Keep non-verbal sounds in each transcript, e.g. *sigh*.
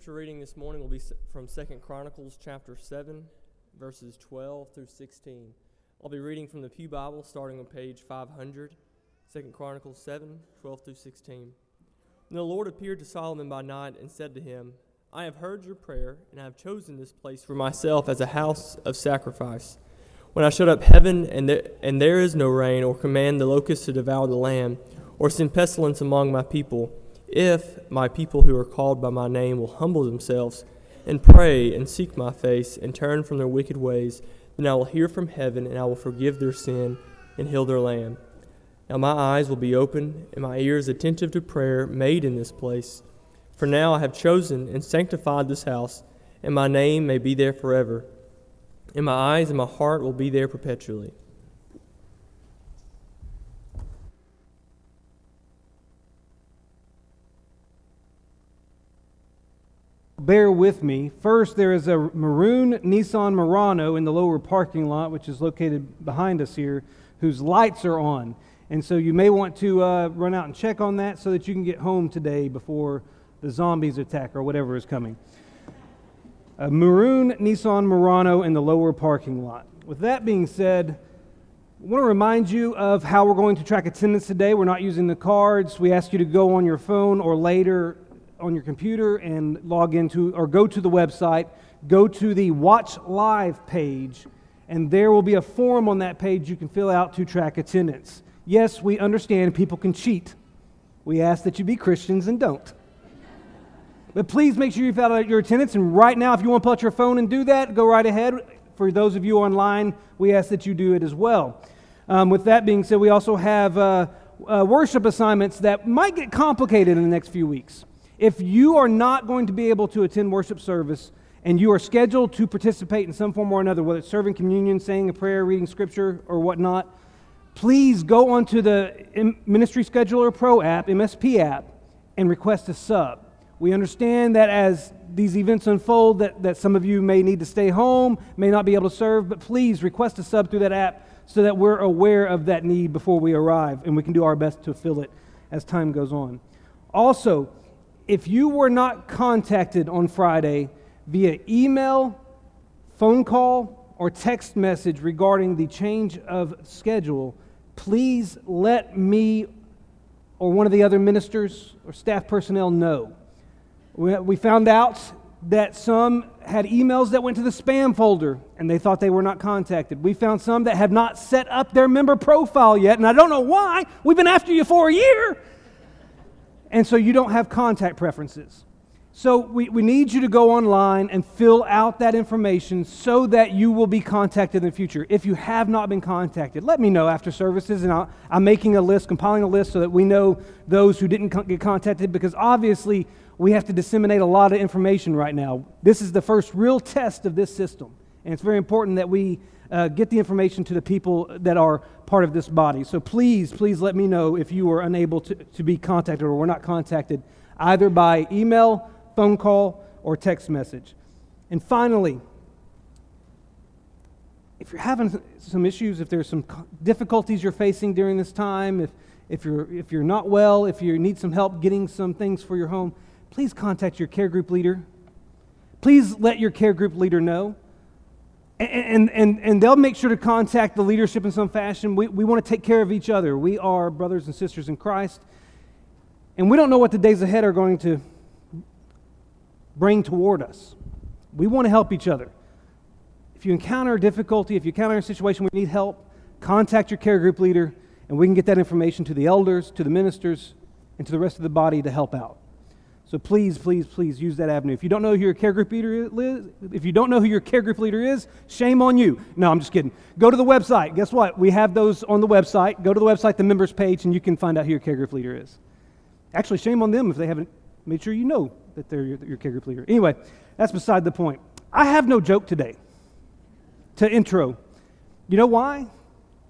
scripture reading this morning will be from Second Chronicles chapter 7, verses 12 through 16. I'll be reading from the Pew Bible starting on page 500, 2 Chronicles 7, 12 through 16. And the Lord appeared to Solomon by night and said to him, I have heard your prayer, and I have chosen this place for myself as a house of sacrifice. When I shut up heaven, and there, and there is no rain, or command the locusts to devour the land, or send pestilence among my people, if my people who are called by my name will humble themselves and pray and seek my face and turn from their wicked ways, then I will hear from heaven and I will forgive their sin and heal their land. Now my eyes will be open and my ears attentive to prayer made in this place. For now I have chosen and sanctified this house, and my name may be there forever. And my eyes and my heart will be there perpetually. Bear with me. First, there is a maroon Nissan Murano in the lower parking lot, which is located behind us here, whose lights are on. And so you may want to uh, run out and check on that so that you can get home today before the zombies attack or whatever is coming. A maroon Nissan Murano in the lower parking lot. With that being said, I want to remind you of how we're going to track attendance today. We're not using the cards. We ask you to go on your phone or later on your computer and log into or go to the website, go to the Watch Live page, and there will be a form on that page you can fill out to track attendance. Yes, we understand people can cheat. We ask that you be Christians and don't. But please make sure you fill out your attendance. And right now, if you want to pull out your phone and do that, go right ahead. For those of you online, we ask that you do it as well. Um, with that being said, we also have uh, uh, worship assignments that might get complicated in the next few weeks. If you are not going to be able to attend worship service and you are scheduled to participate in some form or another, whether it's serving communion, saying a prayer, reading scripture, or whatnot, please go onto the Ministry Scheduler Pro app, MSP app, and request a sub. We understand that as these events unfold, that, that some of you may need to stay home, may not be able to serve, but please request a sub through that app so that we're aware of that need before we arrive and we can do our best to fill it as time goes on. Also, if you were not contacted on Friday via email, phone call, or text message regarding the change of schedule, please let me or one of the other ministers or staff personnel know. We found out that some had emails that went to the spam folder and they thought they were not contacted. We found some that have not set up their member profile yet, and I don't know why. We've been after you for a year. And so you don't have contact preferences. So we, we need you to go online and fill out that information so that you will be contacted in the future. If you have not been contacted, let me know after services, and i am making a list, compiling a list so that we know those who didn't get contacted because obviously we have to disseminate a lot of information right now. This is the first real test of this system, and it's very important that we uh, get the information to the people that are part of this body. So please, please let me know if you were unable to, to be contacted or were not contacted, either by email, phone call, or text message. And finally, if you're having some issues, if there's some difficulties you're facing during this time, if, if, you're, if you're not well, if you need some help getting some things for your home, please contact your care group leader. Please let your care group leader know and, and, and they'll make sure to contact the leadership in some fashion. We, we want to take care of each other. We are brothers and sisters in Christ. And we don't know what the days ahead are going to bring toward us. We want to help each other. If you encounter a difficulty, if you encounter a situation where you need help, contact your care group leader, and we can get that information to the elders, to the ministers, and to the rest of the body to help out. So please, please, please use that avenue. If you don't know who your care group leader is, if you don't know who your care group leader is, shame on you. No, I'm just kidding. Go to the website. Guess what? We have those on the website. Go to the website, the members page, and you can find out who your care group leader is. Actually, shame on them if they haven't made sure you know that they're your, your care group leader. Anyway, that's beside the point. I have no joke today to intro. You know why?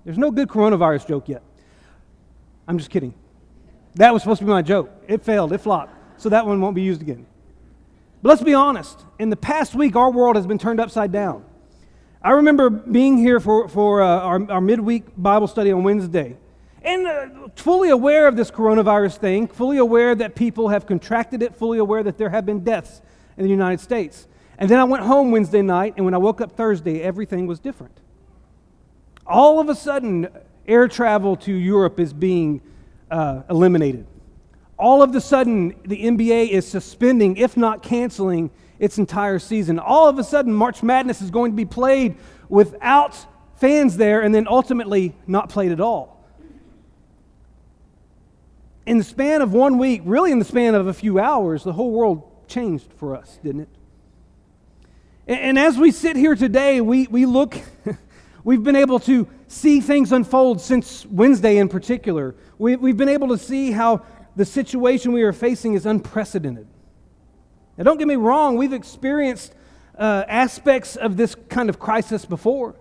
There's no good coronavirus joke yet. I'm just kidding. That was supposed to be my joke. It failed. It flopped so that one won't be used again. But let's be honest. In the past week, our world has been turned upside down. I remember being here for, for uh, our, our midweek Bible study on Wednesday and uh, fully aware of this coronavirus thing, fully aware that people have contracted it, fully aware that there have been deaths in the United States. And then I went home Wednesday night, and when I woke up Thursday, everything was different. All of a sudden, air travel to Europe is being uh, eliminated. All of a sudden, the NBA is suspending, if not canceling, its entire season. All of a sudden, March Madness is going to be played without fans there and then ultimately not played at all. In the span of one week, really in the span of a few hours, the whole world changed for us, didn't it? And, and as we sit here today, we, we look, *laughs* we've been able to see things unfold since Wednesday in particular. We, we've been able to see how the situation we are facing is unprecedented. Now, don't get me wrong, we've experienced uh, aspects of this kind of crisis before.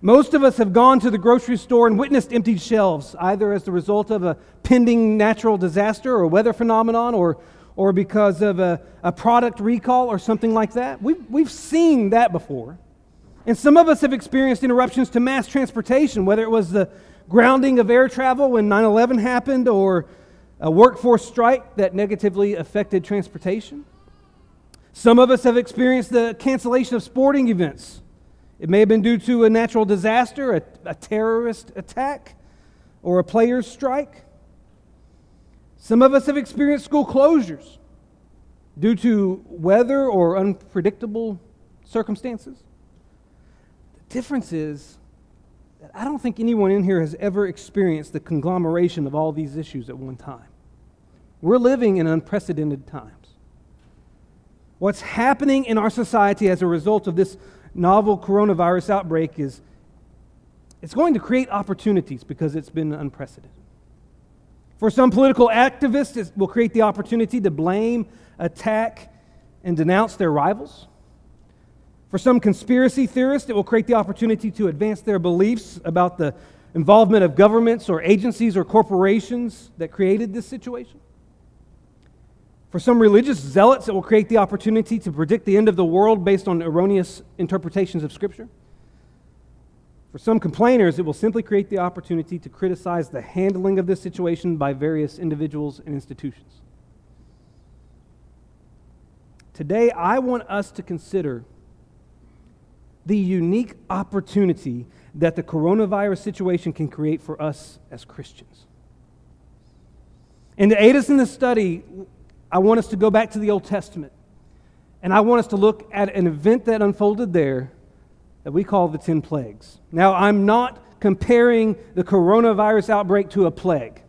Most of us have gone to the grocery store and witnessed emptied shelves, either as the result of a pending natural disaster or weather phenomenon or, or because of a, a product recall or something like that. We've, we've seen that before. And some of us have experienced interruptions to mass transportation, whether it was the grounding of air travel when 9 11 happened or a workforce strike that negatively affected transportation. Some of us have experienced the cancellation of sporting events. It may have been due to a natural disaster, a, a terrorist attack, or a player's strike. Some of us have experienced school closures due to weather or unpredictable circumstances. The difference is that I don't think anyone in here has ever experienced the conglomeration of all these issues at one time. We're living in unprecedented times. What's happening in our society as a result of this novel coronavirus outbreak is it's going to create opportunities because it's been unprecedented. For some political activists, it will create the opportunity to blame, attack, and denounce their rivals. For some conspiracy theorists, it will create the opportunity to advance their beliefs about the involvement of governments or agencies or corporations that created this situation. For some religious zealots, it will create the opportunity to predict the end of the world based on erroneous interpretations of Scripture. For some complainers, it will simply create the opportunity to criticize the handling of this situation by various individuals and institutions. Today, I want us to consider the unique opportunity that the coronavirus situation can create for us as Christians. And to aid us in this study, I want us to go back to the Old Testament. And I want us to look at an event that unfolded there that we call the 10 plagues. Now, I'm not comparing the coronavirus outbreak to a plague.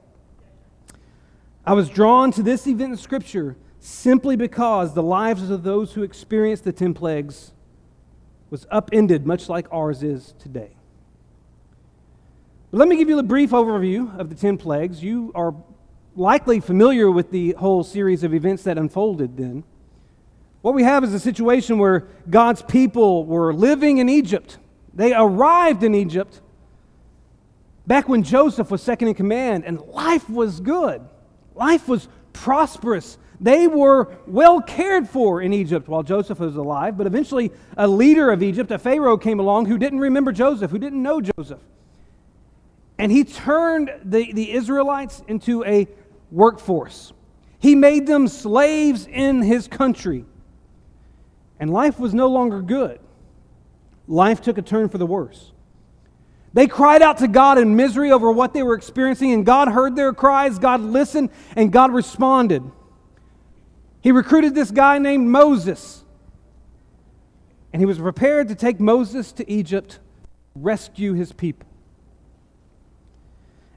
I was drawn to this event in Scripture simply because the lives of those who experienced the 10 plagues was upended, much like ours is today. But let me give you a brief overview of the 10 plagues. You are likely familiar with the whole series of events that unfolded then. What we have is a situation where God's people were living in Egypt. They arrived in Egypt back when Joseph was second in command, and life was good. Life was prosperous. They were well cared for in Egypt while Joseph was alive, but eventually a leader of Egypt, a Pharaoh, came along who didn't remember Joseph, who didn't know Joseph. And he turned the, the Israelites into a workforce. He made them slaves in his country. And life was no longer good. Life took a turn for the worse. They cried out to God in misery over what they were experiencing, and God heard their cries, God listened, and God responded. He recruited this guy named Moses, and he was prepared to take Moses to Egypt, rescue his people.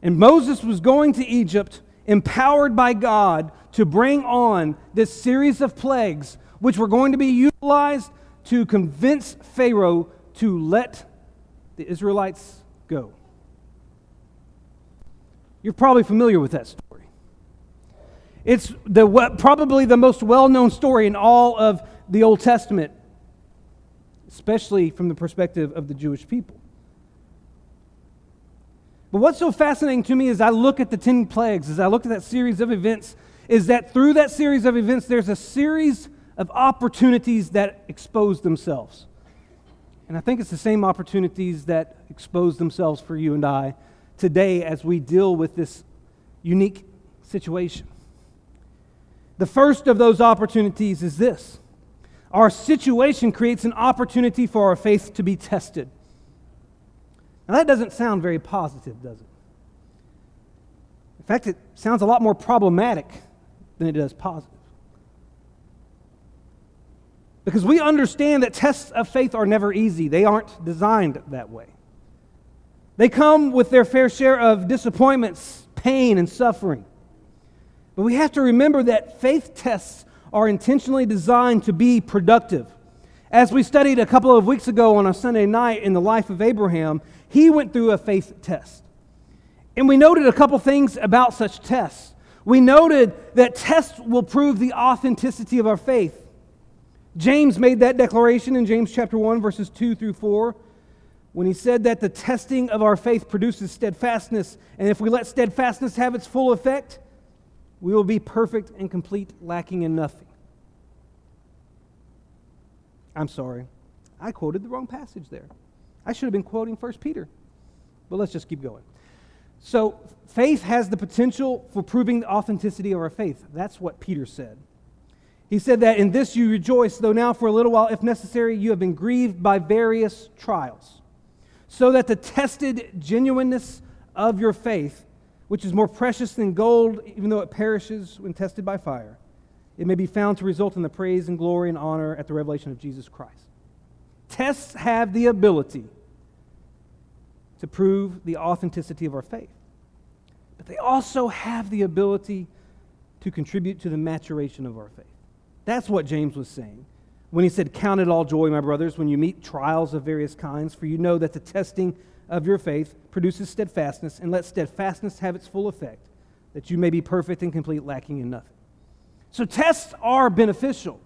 And Moses was going to Egypt empowered by God to bring on this series of plagues, which were going to be utilized to convince Pharaoh to let the Israelites go. You're probably familiar with that story. It's the, probably the most well known story in all of the Old Testament, especially from the perspective of the Jewish people. But what's so fascinating to me as I look at the 10 plagues, as I look at that series of events, is that through that series of events, there's a series of opportunities that expose themselves. And I think it's the same opportunities that expose themselves for you and I today as we deal with this unique situation. The first of those opportunities is this our situation creates an opportunity for our faith to be tested. Now, that doesn't sound very positive, does it? In fact, it sounds a lot more problematic than it does positive. Because we understand that tests of faith are never easy, they aren't designed that way. They come with their fair share of disappointments, pain, and suffering. But we have to remember that faith tests are intentionally designed to be productive. As we studied a couple of weeks ago on a Sunday night in the life of Abraham, he went through a faith test. And we noted a couple things about such tests. We noted that tests will prove the authenticity of our faith. James made that declaration in James chapter 1 verses 2 through 4 when he said that the testing of our faith produces steadfastness and if we let steadfastness have its full effect, we will be perfect and complete, lacking in nothing. I'm sorry. I quoted the wrong passage there. I should have been quoting 1 Peter. But let's just keep going. So, faith has the potential for proving the authenticity of our faith. That's what Peter said. He said that in this you rejoice, though now for a little while, if necessary, you have been grieved by various trials, so that the tested genuineness of your faith, which is more precious than gold, even though it perishes when tested by fire, it may be found to result in the praise and glory and honor at the revelation of Jesus Christ. Tests have the ability to prove the authenticity of our faith, but they also have the ability to contribute to the maturation of our faith. That's what James was saying when he said, Count it all joy, my brothers, when you meet trials of various kinds, for you know that the testing of your faith produces steadfastness, and let steadfastness have its full effect, that you may be perfect and complete, lacking in nothing. So, tests are beneficial.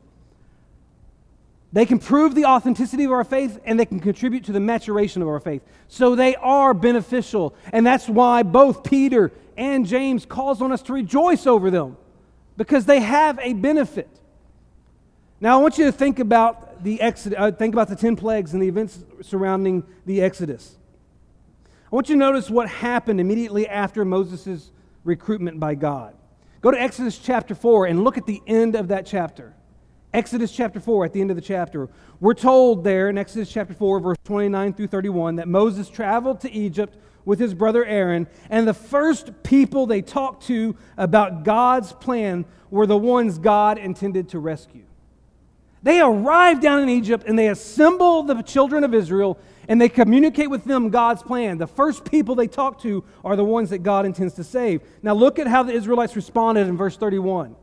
They can prove the authenticity of our faith and they can contribute to the maturation of our faith. So they are beneficial. And that's why both Peter and James calls on us to rejoice over them because they have a benefit. Now, I want you to think about the Exodus, uh, think about the 10 plagues and the events surrounding the Exodus. I want you to notice what happened immediately after Moses' recruitment by God. Go to Exodus chapter 4 and look at the end of that chapter. Exodus chapter 4, at the end of the chapter, we're told there in Exodus chapter 4, verse 29 through 31, that Moses traveled to Egypt with his brother Aaron, and the first people they talked to about God's plan were the ones God intended to rescue. They arrive down in Egypt and they assemble the children of Israel and they communicate with them God's plan. The first people they talk to are the ones that God intends to save. Now, look at how the Israelites responded in verse 31.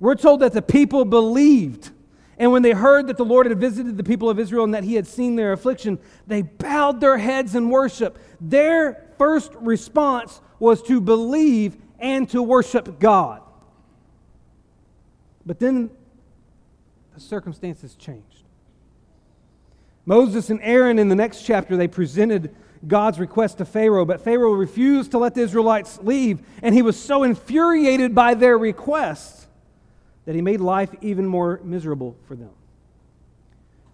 We're told that the people believed. And when they heard that the Lord had visited the people of Israel and that he had seen their affliction, they bowed their heads in worship. Their first response was to believe and to worship God. But then the circumstances changed. Moses and Aaron in the next chapter, they presented God's request to Pharaoh, but Pharaoh refused to let the Israelites leave, and he was so infuriated by their request that he made life even more miserable for them.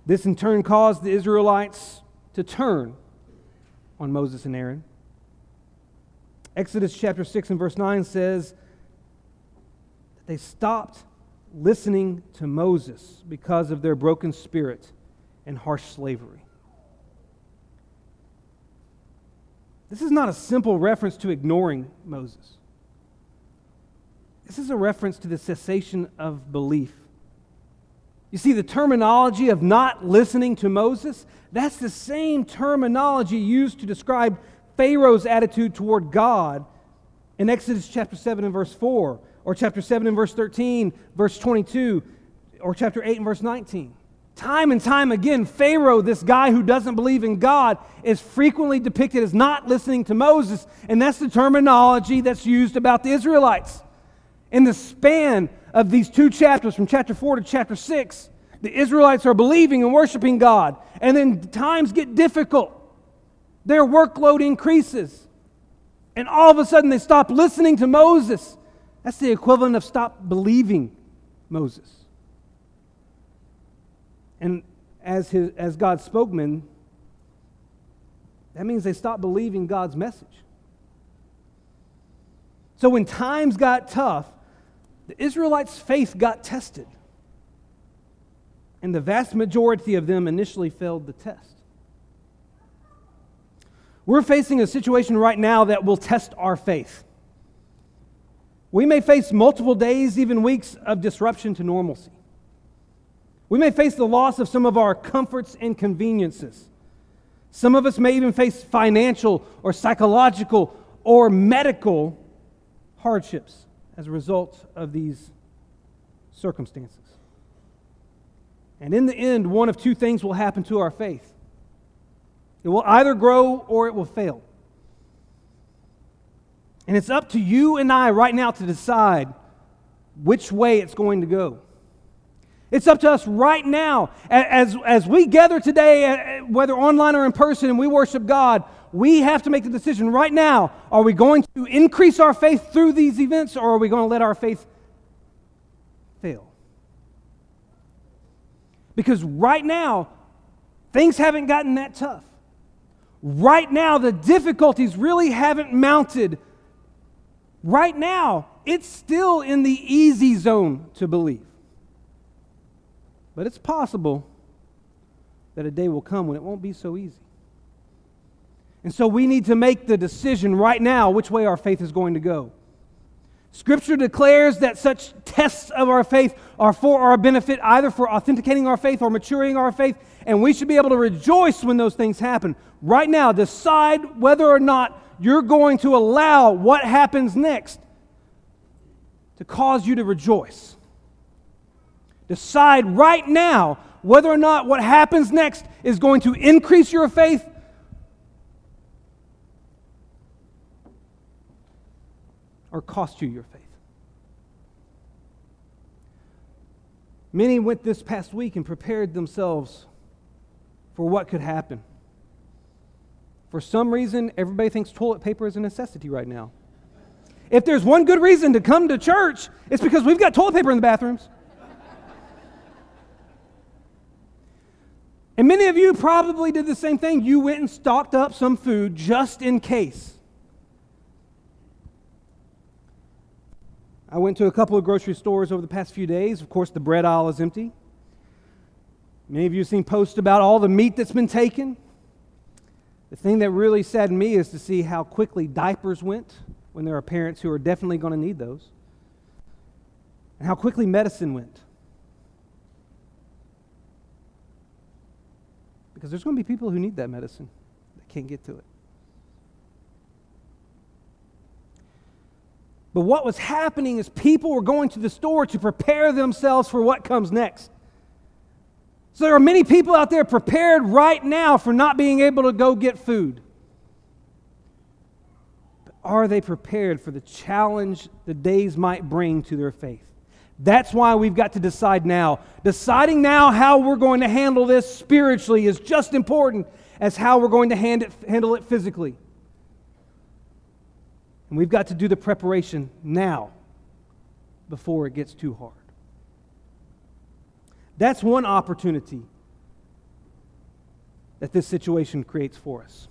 This in turn caused the Israelites to turn on Moses and Aaron. Exodus chapter 6 and verse 9 says that they stopped listening to Moses because of their broken spirit and harsh slavery. This is not a simple reference to ignoring Moses. This is a reference to the cessation of belief. You see, the terminology of not listening to Moses, that's the same terminology used to describe Pharaoh's attitude toward God in Exodus chapter 7 and verse 4 or chapter 7 and verse 13, verse 22, or chapter 8 and verse 19. Time and time again, Pharaoh, this guy who doesn't believe in God, is frequently depicted as not listening to Moses, and that's the terminology that's used about the Israelites. In the span of these two chapters, from chapter 4 to chapter 6, the Israelites are believing and worshiping God, and then times get difficult. Their workload increases, and all of a sudden they stop listening to Moses that's the equivalent of stop believing Moses. And as, his, as God's spokesman, that means they stopped believing God's message. So when times got tough, the Israelites' faith got tested. and the vast majority of them initially failed the test. We're facing a situation right now that will test our faith. We may face multiple days, even weeks of disruption to normalcy. We may face the loss of some of our comforts and conveniences. Some of us may even face financial or psychological or medical hardships as a result of these circumstances. And in the end, one of two things will happen to our faith it will either grow or it will fail. And it's up to you and I right now to decide which way it's going to go. It's up to us right now. As, as we gather today, uh, whether online or in person, and we worship God, we have to make the decision right now are we going to increase our faith through these events or are we going to let our faith fail? Because right now, things haven't gotten that tough. Right now, the difficulties really haven't mounted. Right now, it's still in the easy zone to believe. But it's possible that a day will come when it won't be so easy. And so we need to make the decision right now which way our faith is going to go. Scripture declares that such tests of our faith are for our benefit, either for authenticating our faith or maturing our faith, and we should be able to rejoice when those things happen. Right now, decide whether or not you're going to allow what happens next to cause you to rejoice. Decide right now whether or not what happens next is going to increase your faith or cost you your faith. Many went this past week and prepared themselves for what could happen. For some reason, everybody thinks toilet paper is a necessity right now. If there's one good reason to come to church, it's because we've got toilet paper in the bathrooms. And many of you probably did the same thing. You went and stocked up some food just in case. I went to a couple of grocery stores over the past few days. Of course, the bread aisle is empty. Many of you have seen posts about all the meat that's been taken. The thing that really saddened me is to see how quickly diapers went when there are parents who are definitely going to need those, and how quickly medicine went. Because there's going to be people who need that medicine that can't get to it. But what was happening is people were going to the store to prepare themselves for what comes next. So there are many people out there prepared right now for not being able to go get food. But are they prepared for the challenge the days might bring to their faith? That's why we've got to decide now. Deciding now how we're going to handle this spiritually is just important as how we're going to hand it, handle it physically. And we've got to do the preparation now before it gets too hard. That's one opportunity that this situation creates for us.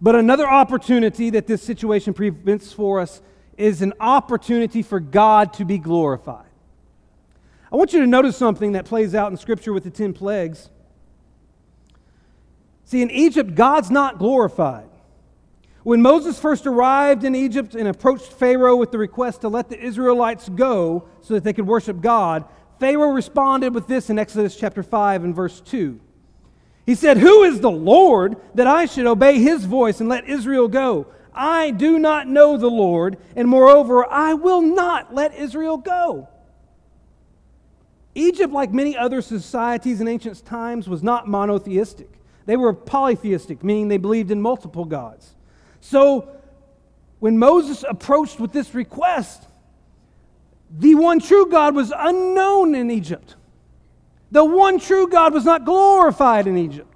But another opportunity that this situation presents for us is an opportunity for God to be glorified. I want you to notice something that plays out in Scripture with the 10 plagues. See, in Egypt, God's not glorified. When Moses first arrived in Egypt and approached Pharaoh with the request to let the Israelites go so that they could worship God, Pharaoh responded with this in Exodus chapter 5 and verse 2. He said, Who is the Lord that I should obey his voice and let Israel go? I do not know the Lord, and moreover, I will not let Israel go. Egypt, like many other societies in ancient times, was not monotheistic. They were polytheistic, meaning they believed in multiple gods. So when Moses approached with this request, the one true God was unknown in Egypt. The one true God was not glorified in Egypt.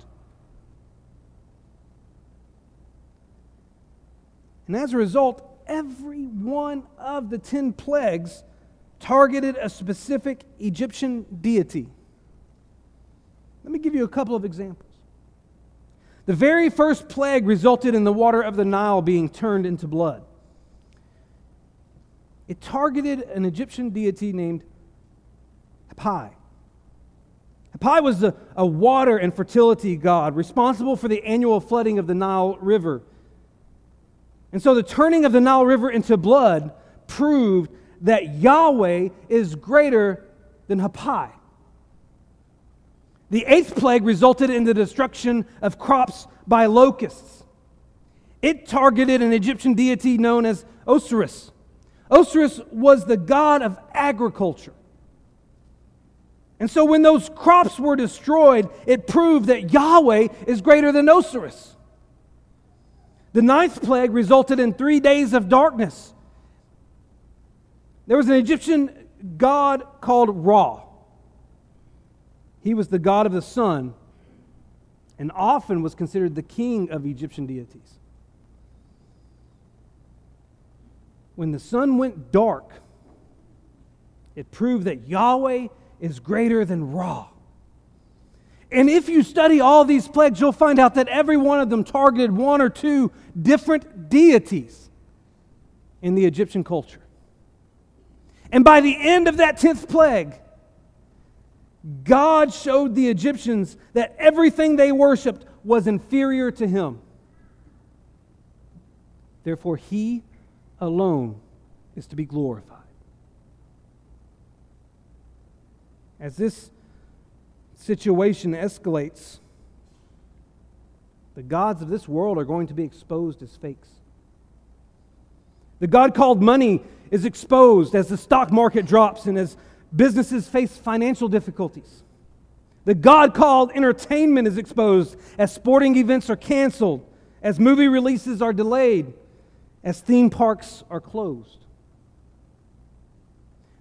And as a result, every one of the ten plagues targeted a specific Egyptian deity. Let me give you a couple of examples. The very first plague resulted in the water of the Nile being turned into blood. It targeted an Egyptian deity named Hapi. Hapi was a water and fertility god responsible for the annual flooding of the Nile River. And so the turning of the Nile River into blood proved that Yahweh is greater than Hapi. The eighth plague resulted in the destruction of crops by locusts. It targeted an Egyptian deity known as Osiris. Osiris was the god of agriculture. And so when those crops were destroyed, it proved that Yahweh is greater than Osiris. The ninth plague resulted in three days of darkness. There was an Egyptian god called Ra. He was the god of the sun and often was considered the king of Egyptian deities. When the sun went dark, it proved that Yahweh is greater than Ra. And if you study all these plagues, you'll find out that every one of them targeted one or two different deities in the Egyptian culture. And by the end of that 10th plague, God showed the Egyptians that everything they worshiped was inferior to Him. Therefore, He alone is to be glorified. As this situation escalates, the gods of this world are going to be exposed as fakes. The God called money is exposed as the stock market drops and as businesses face financial difficulties. The God called entertainment is exposed as sporting events are canceled, as movie releases are delayed, as theme parks are closed.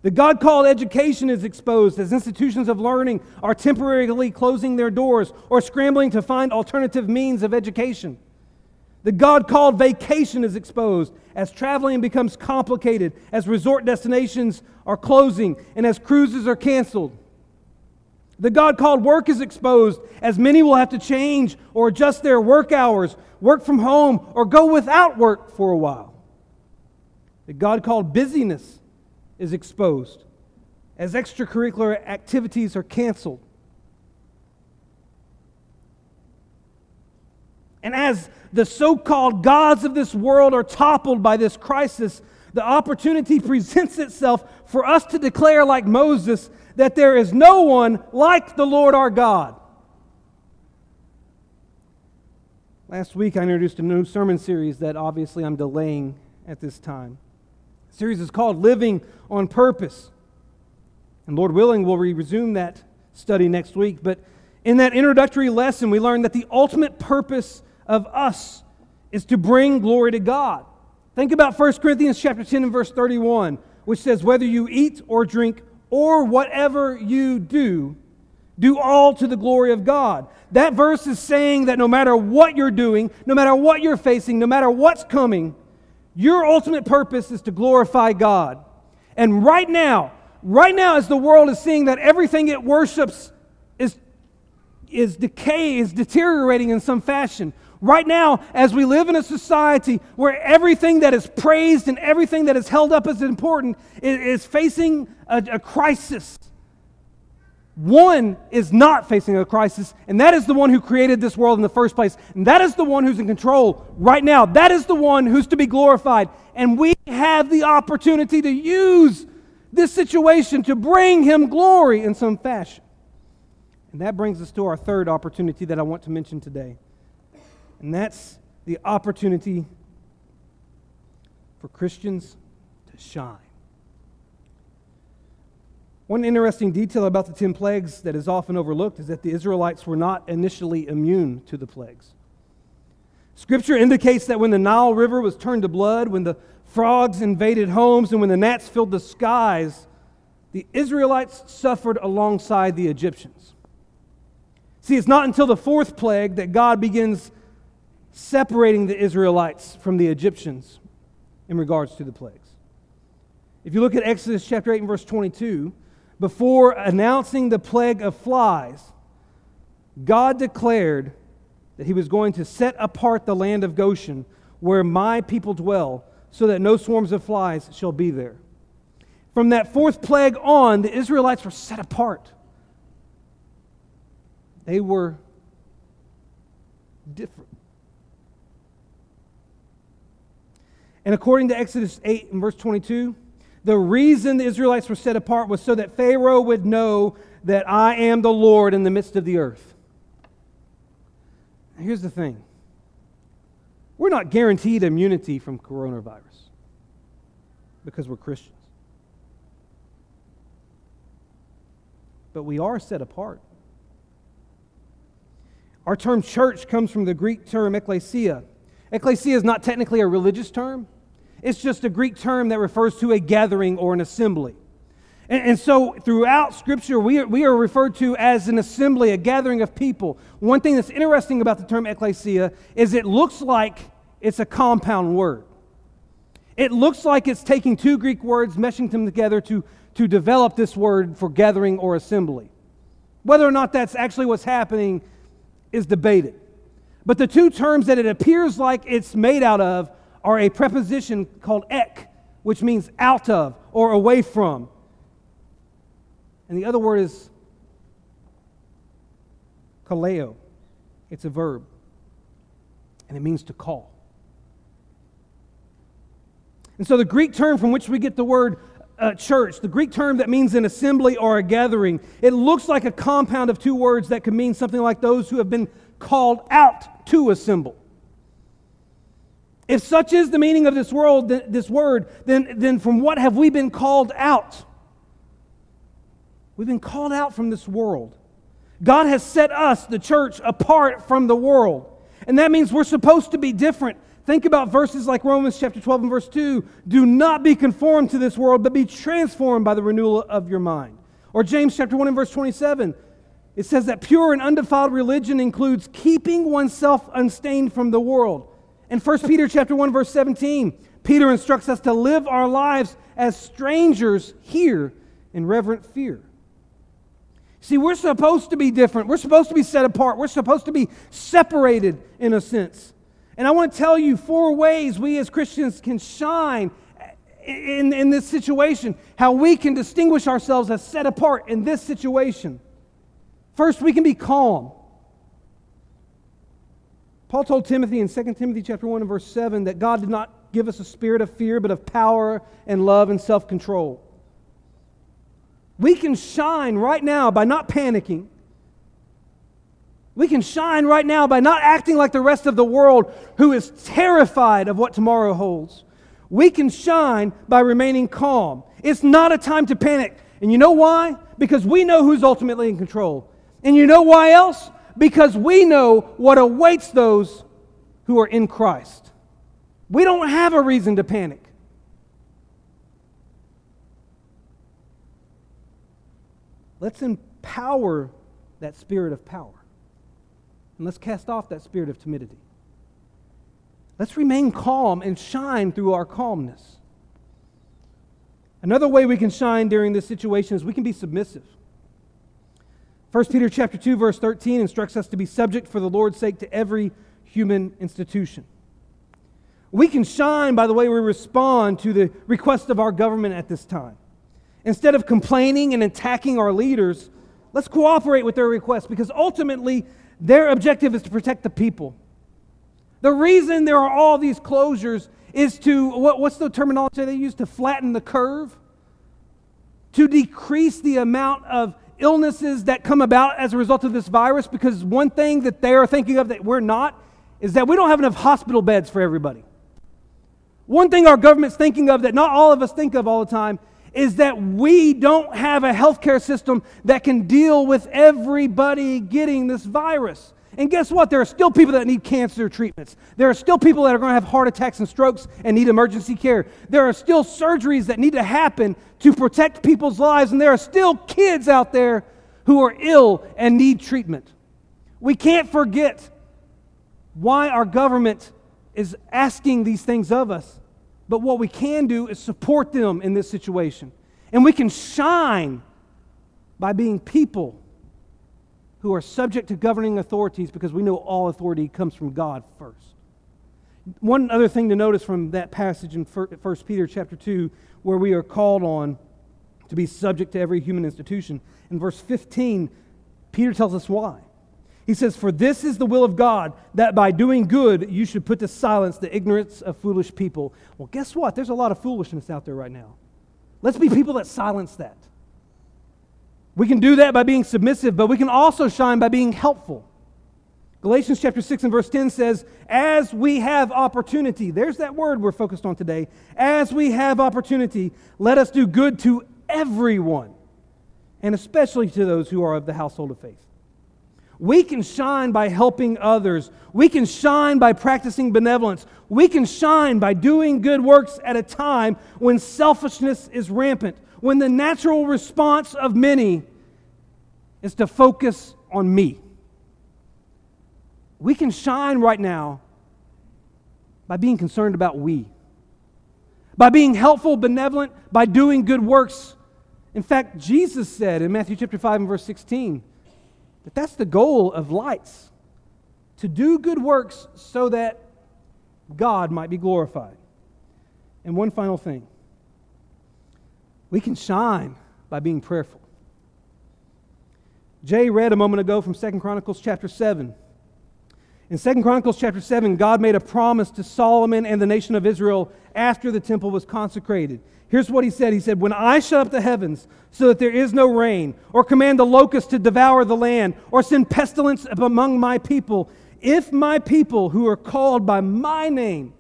The God called education is exposed as institutions of learning are temporarily closing their doors or scrambling to find alternative means of education. The God called vacation is exposed as traveling becomes complicated, as resort destinations are closing, and as cruises are canceled. The God called work is exposed as many will have to change or adjust their work hours, work from home, or go without work for a while. The God called busyness is exposed as extracurricular activities are canceled. And as the so called gods of this world are toppled by this crisis, the opportunity *laughs* presents itself for us to declare, like Moses, that there is no one like the Lord our God. Last week, I introduced a new sermon series that obviously I'm delaying at this time. The series is called Living on Purpose. And Lord willing, we'll resume that study next week. But in that introductory lesson, we learned that the ultimate purpose of us is to bring glory to God. Think about 1 Corinthians chapter 10 and verse 31, which says, Whether you eat or drink or whatever you do, do all to the glory of God. That verse is saying that no matter what you're doing, no matter what you're facing, no matter what's coming, your ultimate purpose is to glorify God. And right now, right now, as the world is seeing that everything it worships is, is decay, is deteriorating in some fashion, right now, as we live in a society where everything that is praised and everything that is held up as important is, is facing a, a crisis. One is not facing a crisis, and that is the one who created this world in the first place. And that is the one who's in control right now. That is the one who's to be glorified. And we have the opportunity to use this situation to bring him glory in some fashion. And that brings us to our third opportunity that I want to mention today. And that's the opportunity for Christians to shine. One interesting detail about the 10 plagues that is often overlooked is that the Israelites were not initially immune to the plagues. Scripture indicates that when the Nile River was turned to blood, when the frogs invaded homes, and when the gnats filled the skies, the Israelites suffered alongside the Egyptians. See, it's not until the fourth plague that God begins separating the Israelites from the Egyptians in regards to the plagues. If you look at Exodus chapter 8 and verse 22, before announcing the plague of flies, God declared that he was going to set apart the land of Goshen where my people dwell, so that no swarms of flies shall be there. From that fourth plague on, the Israelites were set apart. They were different. And according to Exodus 8 and verse 22, the reason the Israelites were set apart was so that Pharaoh would know that I am the Lord in the midst of the earth. Here's the thing we're not guaranteed immunity from coronavirus because we're Christians. But we are set apart. Our term church comes from the Greek term ecclesia. Ecclesia is not technically a religious term, it's just a Greek term that refers to a gathering or an assembly. And, and, so throughout Scripture, we are, we are referred to as an assembly, a gathering of people. One thing that's interesting about the term ecclesia is it looks like it's a compound word. It looks like it's taking two Greek words, meshing them together to, to develop this word for gathering or assembly. Whether or not that's actually what's happening is debated. But the two terms that it appears like it's made out of are a preposition called ek, which means out of or away from. And the other word is kaleo. It's a verb, and it means to call. And so the Greek term from which we get the word uh, church, the Greek term that means an assembly or a gathering, it looks like a compound of two words that could mean something like those who have been called out to assemble. If such is the meaning of this world, this word, then, then from what have we been called out? We've been called out from this world. God has set us, the church, apart from the world. And that means we're supposed to be different. Think about verses like Romans chapter 12 and verse 2. Do not be conformed to this world, but be transformed by the renewal of your mind. Or James chapter 1 and verse 27. It says that pure and undefiled religion includes keeping oneself unstained from the world. And 1 Peter chapter 1 verse 17, Peter instructs us to live our lives as strangers here in reverent fear. See, we're supposed to be different. We're supposed to be set apart. We're supposed to be separated in a sense. And I want to tell you four ways we as Christians can shine in, in this situation, how we can distinguish ourselves as set apart in this situation. First, we can be calm. Paul told Timothy in 2 Timothy chapter 1 and verse 7 that God did not give us a spirit of fear, but of power and love and self-control. We can shine right now by not panicking. We can shine right now by not acting like the rest of the world who is terrified of what tomorrow holds. We can shine by remaining calm. It's not a time to panic. And you know why? Because we know who's ultimately in control. And you know why else? Because we know what awaits those who are in Christ. We don't have a reason to panic. Let's empower that spirit of power. And let's cast off that spirit of timidity. Let's remain calm and shine through our calmness. Another way we can shine during this situation is we can be submissive. 1 Peter chapter 2 verse 13 instructs us to be subject for the Lord's sake to every human institution. We can shine by the way we respond to the request of our government at this time. Instead of complaining and attacking our leaders, let's cooperate with their requests because ultimately their objective is to protect the people. The reason there are all these closures is to, what, what's the terminology they use? To flatten the curve, to decrease the amount of illnesses that come about as a result of this virus. Because one thing that they are thinking of that we're not is that we don't have enough hospital beds for everybody. One thing our government's thinking of that not all of us think of all the time is that we don't have a healthcare system that can deal with everybody getting this virus. And guess what? There are still people that need cancer treatments. There are still people that are going to have heart attacks and strokes and need emergency care. There are still surgeries that need to happen to protect people's lives. And there are still kids out there who are ill and need treatment. We can't forget why our government is asking these things of us. But what we can do is support them in this situation. And we can shine by being people who are subject to governing authorities because we know all authority comes from God first. One other thing to notice from that passage in 1 Peter chapter 2 where we are called on to be subject to every human institution. In verse 15, Peter tells us why. He says, For this is the will of God, that by doing good you should put to silence the ignorance of foolish people. Well, guess what? There's a lot of foolishness out there right now. Let's be people that silence that. We can do that by being submissive, but we can also shine by being helpful. Galatians chapter 6 and verse 10 says, As we have opportunity, there's that word we're focused on today. As we have opportunity, let us do good to everyone, and especially to those who are of the household of faith. We can shine by helping others. We can shine by practicing benevolence. We can shine by doing good works at a time when selfishness is rampant, when the natural response of many is to focus on me. We can shine right now by being concerned about we, by being helpful, benevolent, by doing good works. In fact, Jesus said in Matthew chapter 5 and verse 16 that that's the goal of lights to do good works so that God might be glorified. And one final thing we can shine by being prayerful. Jay read a moment ago from Second Chronicles chapter 7 in 2 Chronicles chapter 7, God made a promise to Solomon and the nation of Israel after the temple was consecrated. Here's what he said He said, When I shut up the heavens so that there is no rain, or command the locusts to devour the land, or send pestilence among my people, if my people who are called by my name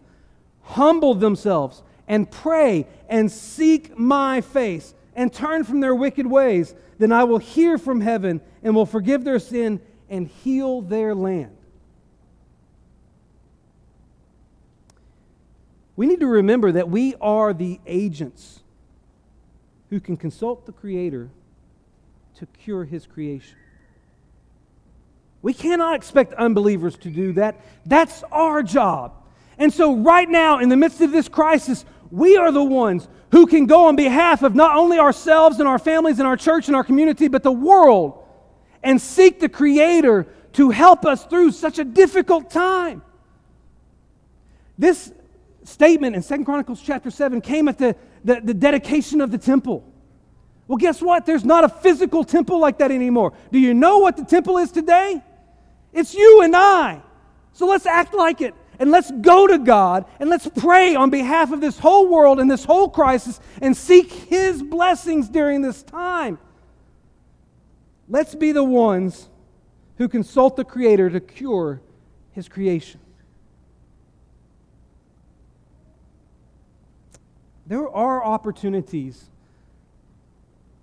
humble themselves and pray and seek my face and turn from their wicked ways, then I will hear from heaven and will forgive their sin and heal their land. We need to remember that we are the agents who can consult the Creator to cure His creation. We cannot expect unbelievers to do that. That's our job. And so, right now, in the midst of this crisis, we are the ones who can go on behalf of not only ourselves and our families and our church and our community, but the world and seek the Creator to help us through such a difficult time. This statement in Second Chronicles chapter 7 came at the, the, the dedication of the temple. Well, guess what? There's not a physical temple like that anymore. Do you know what the temple is today? It's you and I. So let's act like it. And let's go to God and let's pray on behalf of this whole world and this whole crisis and seek His blessings during this time. Let's be the ones who consult the Creator to cure His creation. there are opportunities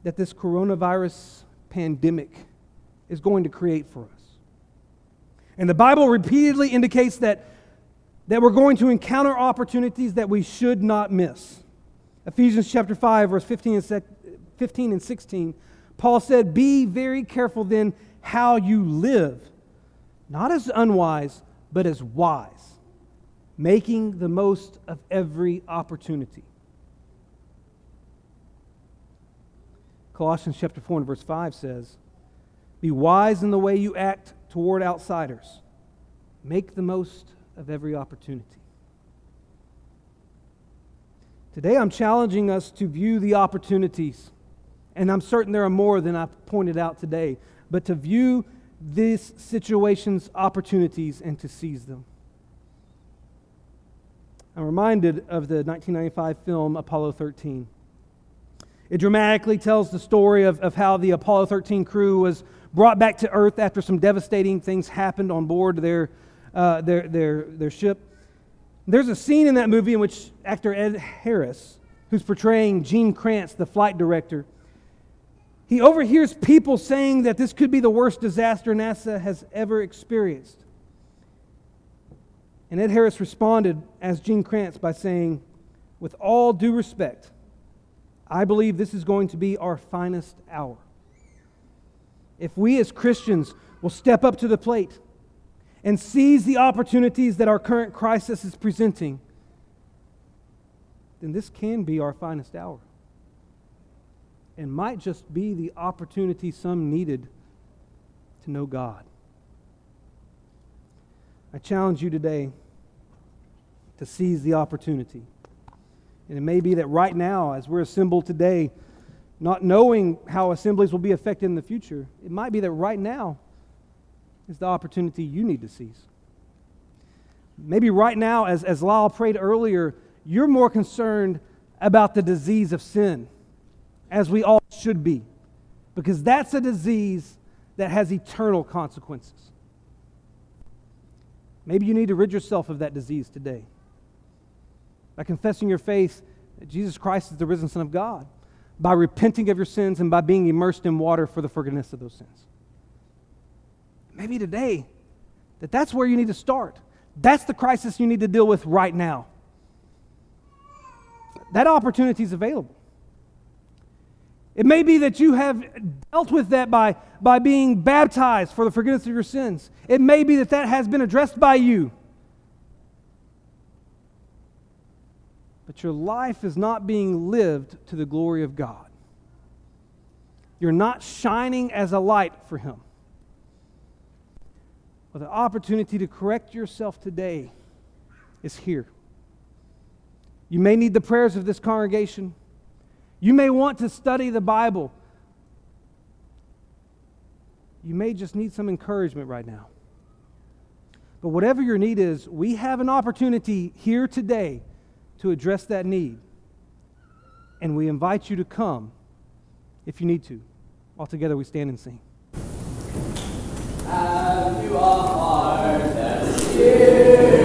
that this coronavirus pandemic is going to create for us. And the Bible repeatedly indicates that, that we're going to encounter opportunities that we should not miss. Ephesians chapter 5, verse 15 and, 15 and 16, Paul said, Be very careful then how you live, not as unwise, but as wise, making the most of every opportunity Colossians chapter 4 and verse 5 says, Be wise in the way you act toward outsiders. Make the most of every opportunity. Today I'm challenging us to view the opportunities, and I'm certain there are more than I've pointed out today, but to view this situation's opportunities and to seize them. I'm reminded of the 1995 film Apollo 13. It dramatically tells the story of, of how the Apollo 13 crew was brought back to Earth after some devastating things happened on board their, uh, their, their, their ship. There's a scene in that movie in which actor Ed Harris, who's portraying Gene Kranz, the flight director, he overhears people saying that this could be the worst disaster NASA has ever experienced. And Ed Harris responded as Gene Kranz by saying, With all due respect, I believe this is going to be our finest hour. If we as Christians will step up to the plate and seize the opportunities that our current crisis is presenting, then this can be our finest hour. And might just be the opportunity some needed to know God. I challenge you today to seize the opportunity. And it may be that right now, as we're assembled today, not knowing how assemblies will be affected in the future, it might be that right now is the opportunity you need to seize. Maybe right now, as, as Lyle prayed earlier, you're more concerned about the disease of sin, as we all should be, because that's a disease that has eternal consequences. Maybe you need to rid yourself of that disease today by confessing your faith that Jesus Christ is the risen Son of God, by repenting of your sins, and by being immersed in water for the forgiveness of those sins. Maybe today that that's where you need to start. That's the crisis you need to deal with right now. That opportunity is available. It may be that you have dealt with that by, by being baptized for the forgiveness of your sins. It may be that that has been addressed by you. But your life is not being lived to the glory of God. You're not shining as a light for Him. Well, the opportunity to correct yourself today is here. You may need the prayers of this congregation. You may want to study the Bible. You may just need some encouragement right now. But whatever your need is, we have an opportunity here today to address that need. And we invite you to come if you need to. All together we stand and sing. Uh, to our heart